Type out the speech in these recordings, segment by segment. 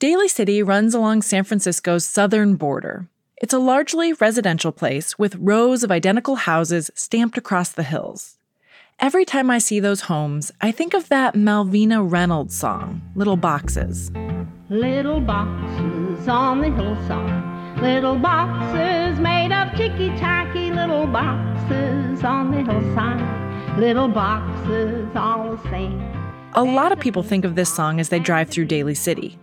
Daly City runs along San Francisco's southern border. It's a largely residential place with rows of identical houses stamped across the hills. Every time I see those homes, I think of that Malvina Reynolds song, Little Boxes. Little boxes on the hillside, little boxes made of ticky tacky, little boxes on the hillside, little boxes all the same. A lot of people think of this song as they drive through Daly City.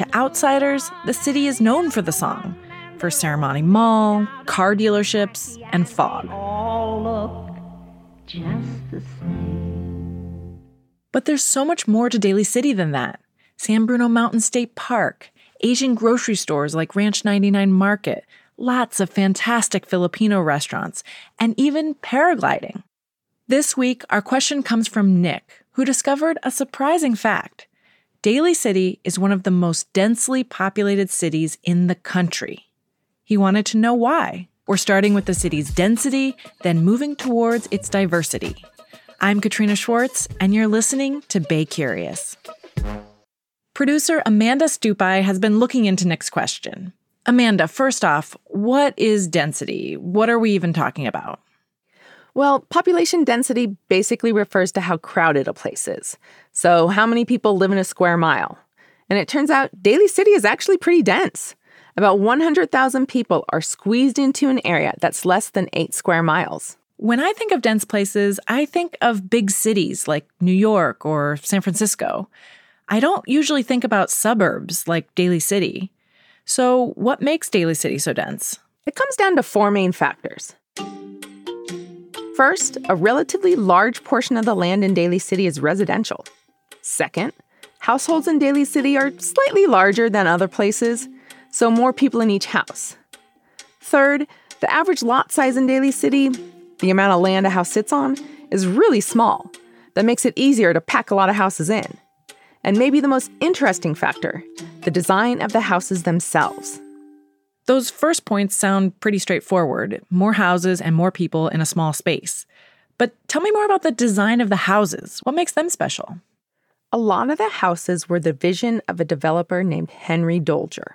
To outsiders, the city is known for the song, for Serramonte Mall, car dealerships, and fog. All look just the same. But there's so much more to Daly City than that. San Bruno Mountain State Park, Asian grocery stores like Ranch 99 Market, lots of fantastic Filipino restaurants, and even paragliding. This week, our question comes from Nick, who discovered a surprising fact. Daly City is one of the most densely populated cities in the country. He wanted to know why. We're starting with the city's density, then moving towards its diversity. I'm Katrina Schwartz, and you're listening to Bay Curious. Producer Amanda Stupi has been looking into Nick's question. Amanda, first off, what is density? What are we even talking about? Well, population density basically refers to how crowded a place is. So, how many people live in a square mile? And it turns out Daly City is actually pretty dense. About 100,000 people are squeezed into an area that's less than eight square miles. When I think of dense places, I think of big cities like New York or San Francisco. I don't usually think about suburbs like Daly City. So, what makes Daly City so dense? It comes down to four main factors. First, a relatively large portion of the land in Daly City is residential. Second, households in Daly City are slightly larger than other places, so more people in each house. Third, the average lot size in Daly City, the amount of land a house sits on, is really small. That makes it easier to pack a lot of houses in. And maybe the most interesting factor the design of the houses themselves. Those first points sound pretty straightforward more houses and more people in a small space. But tell me more about the design of the houses. What makes them special? A lot of the houses were the vision of a developer named Henry Dolger.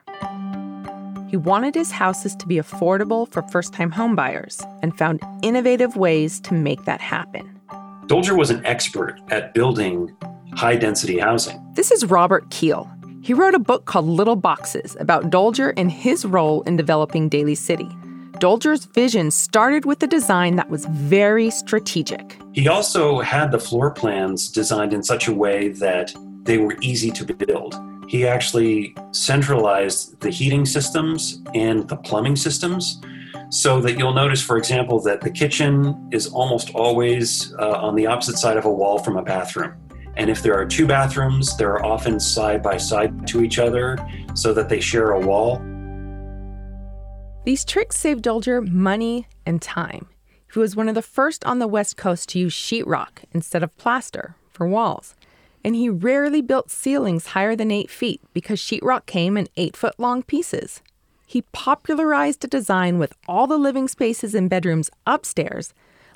He wanted his houses to be affordable for first time homebuyers and found innovative ways to make that happen. Dolger was an expert at building high density housing. This is Robert Keil. He wrote a book called Little Boxes about Dolger and his role in developing Daly City. Dolger's vision started with a design that was very strategic. He also had the floor plans designed in such a way that they were easy to build. He actually centralized the heating systems and the plumbing systems so that you'll notice, for example, that the kitchen is almost always uh, on the opposite side of a wall from a bathroom. And if there are two bathrooms, they're often side by side to each other so that they share a wall. These tricks saved Dolger money and time. He was one of the first on the West Coast to use sheetrock instead of plaster for walls. And he rarely built ceilings higher than eight feet because sheetrock came in eight foot long pieces. He popularized a design with all the living spaces and bedrooms upstairs,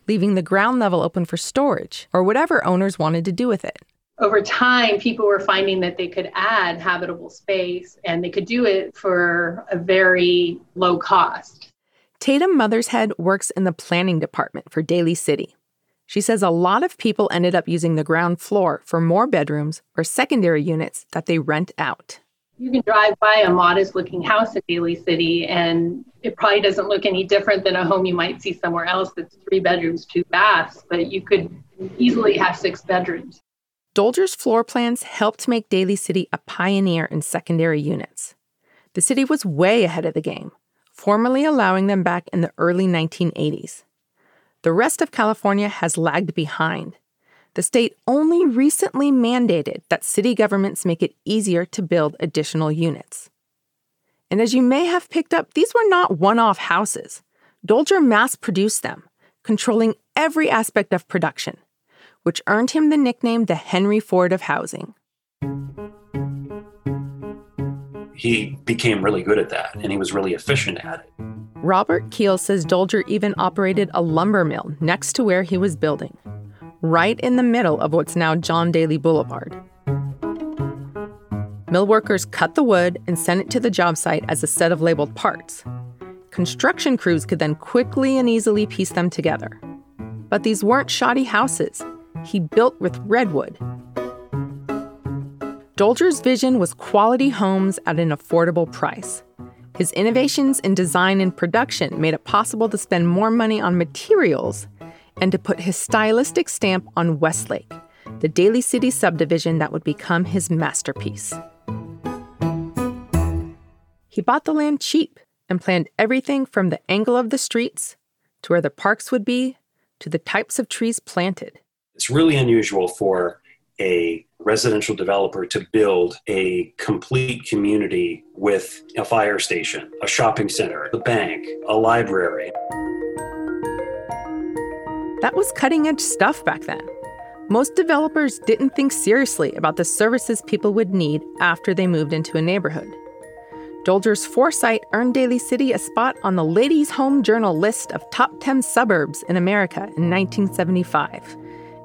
leaving the ground level open for storage or whatever owners wanted to do with it over time, people were finding that they could add habitable space and they could do it for a very low cost. Tatum Mothershead works in the planning department for Daly City. She says a lot of people ended up using the ground floor for more bedrooms or secondary units that they rent out. You can drive by a modest looking house in Daly City, and it probably doesn't look any different than a home you might see somewhere else that's three bedrooms, two baths, but you could easily have six bedrooms. Dolger's floor plans helped make Daly City a pioneer in secondary units. The city was way ahead of the game, formally allowing them back in the early 1980s. The rest of California has lagged behind. The state only recently mandated that city governments make it easier to build additional units. And as you may have picked up, these were not one off houses. Dolger mass produced them, controlling every aspect of production which earned him the nickname the Henry Ford of housing. He became really good at that and he was really efficient at it. Robert Keil says Dolger even operated a lumber mill next to where he was building, right in the middle of what's now John Daly Boulevard. Mill workers cut the wood and sent it to the job site as a set of labeled parts. Construction crews could then quickly and easily piece them together. But these weren't shoddy houses. He built with redwood. Dolger's vision was quality homes at an affordable price. His innovations in design and production made it possible to spend more money on materials and to put his stylistic stamp on Westlake, the Daly City subdivision that would become his masterpiece. He bought the land cheap and planned everything from the angle of the streets to where the parks would be to the types of trees planted. It's really unusual for a residential developer to build a complete community with a fire station, a shopping center, a bank, a library. That was cutting edge stuff back then. Most developers didn't think seriously about the services people would need after they moved into a neighborhood. Dolger's foresight earned Daly City a spot on the Ladies' Home Journal list of top 10 suburbs in America in 1975.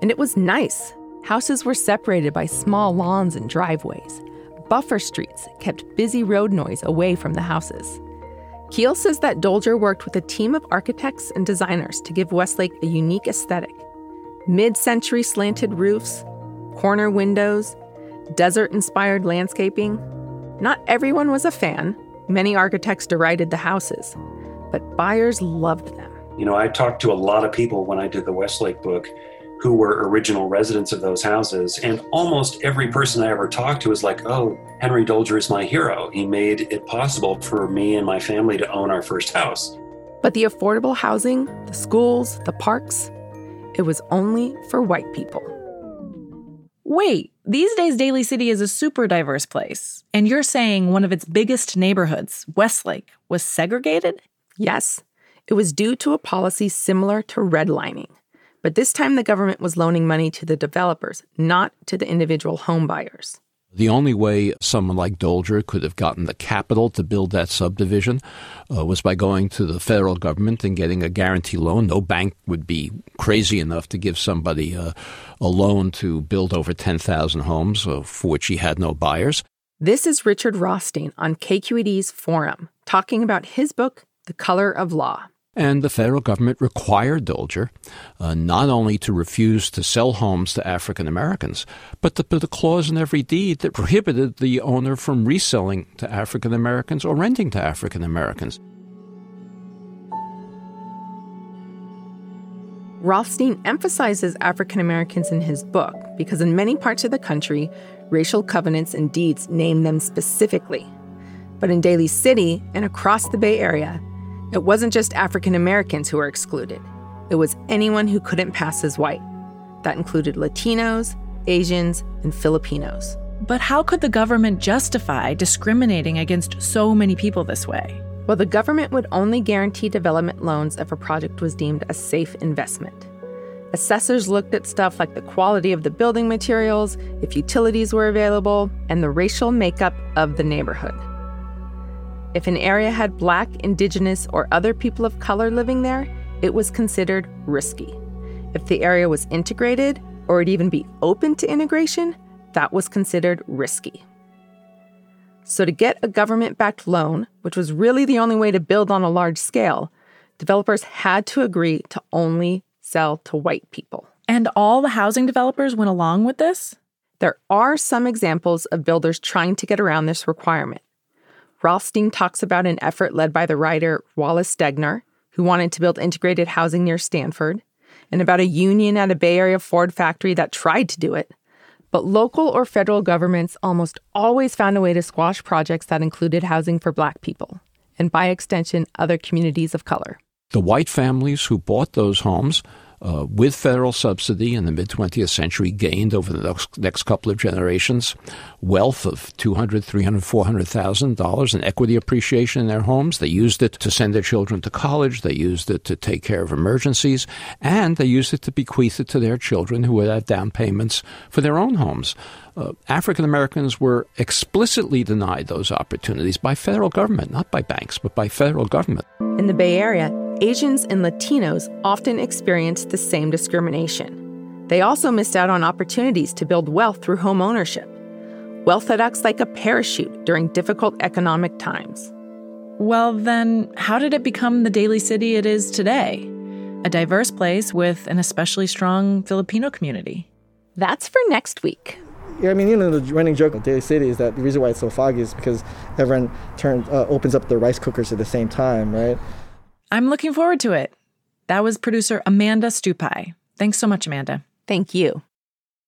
And it was nice. Houses were separated by small lawns and driveways. Buffer streets kept busy road noise away from the houses. Keil says that Dolger worked with a team of architects and designers to give Westlake a unique aesthetic. Mid century slanted roofs, corner windows, desert inspired landscaping, not everyone was a fan. Many architects derided the houses, but buyers loved them. You know, I talked to a lot of people when I did the Westlake book who were original residents of those houses, and almost every person I ever talked to was like, "Oh, Henry Dolger is my hero. He made it possible for me and my family to own our first house." But the affordable housing, the schools, the parks, it was only for white people. Wait, these days Daly City is a super diverse place, and you're saying one of its biggest neighborhoods, Westlake, was segregated? Yes. It was due to a policy similar to redlining. But this time the government was loaning money to the developers, not to the individual home buyers. The only way someone like Dolger could have gotten the capital to build that subdivision uh, was by going to the federal government and getting a guarantee loan. No bank would be crazy enough to give somebody a, a loan to build over 10,000 homes uh, for which he had no buyers. This is Richard Rothstein on KQED's Forum, talking about his book, The Color of Law. And the federal government required Dolger uh, not only to refuse to sell homes to African Americans, but to put a clause in every deed that prohibited the owner from reselling to African Americans or renting to African Americans. Rothstein emphasizes African Americans in his book because in many parts of the country, racial covenants and deeds name them specifically. But in Daly City and across the Bay Area, it wasn't just African Americans who were excluded, it was anyone who couldn't pass as white. That included Latinos, Asians, and Filipinos. But how could the government justify discriminating against so many people this way? Well, the government would only guarantee development loans if a project was deemed a safe investment. Assessors looked at stuff like the quality of the building materials, if utilities were available, and the racial makeup of the neighborhood. If an area had black, indigenous, or other people of color living there, it was considered risky. If the area was integrated, or would even be open to integration, that was considered risky. So, to get a government backed loan, which was really the only way to build on a large scale, developers had to agree to only sell to white people. And all the housing developers went along with this? There are some examples of builders trying to get around this requirement. Rothstein talks about an effort led by the writer Wallace Stegner, who wanted to build integrated housing near Stanford, and about a union at a Bay Area Ford factory that tried to do it. But local or federal governments almost always found a way to squash projects that included housing for black people, and by extension, other communities of color. The white families who bought those homes uh, with federal subsidy in the mid 20th century gained over the next, next couple of generations wealth of 200 300 400,000 dollars in equity appreciation in their homes. They used it to send their children to college. They used it to take care of emergencies. And they used it to bequeath it to their children who would have down payments for their own homes. Uh, African Americans were explicitly denied those opportunities by federal government, not by banks, but by federal government. In the Bay Area, Asians and Latinos often experienced the same discrimination. They also missed out on opportunities to build wealth through home ownership. Wealth that acts like a parachute during difficult economic times. Well, then, how did it become the Daly City it is today? A diverse place with an especially strong Filipino community. That's for next week. Yeah, I mean, you know, the running joke of Daly City is that the reason why it's so foggy is because everyone turns uh, opens up their rice cookers at the same time, right? I'm looking forward to it. That was producer Amanda Stupi. Thanks so much, Amanda. Thank you.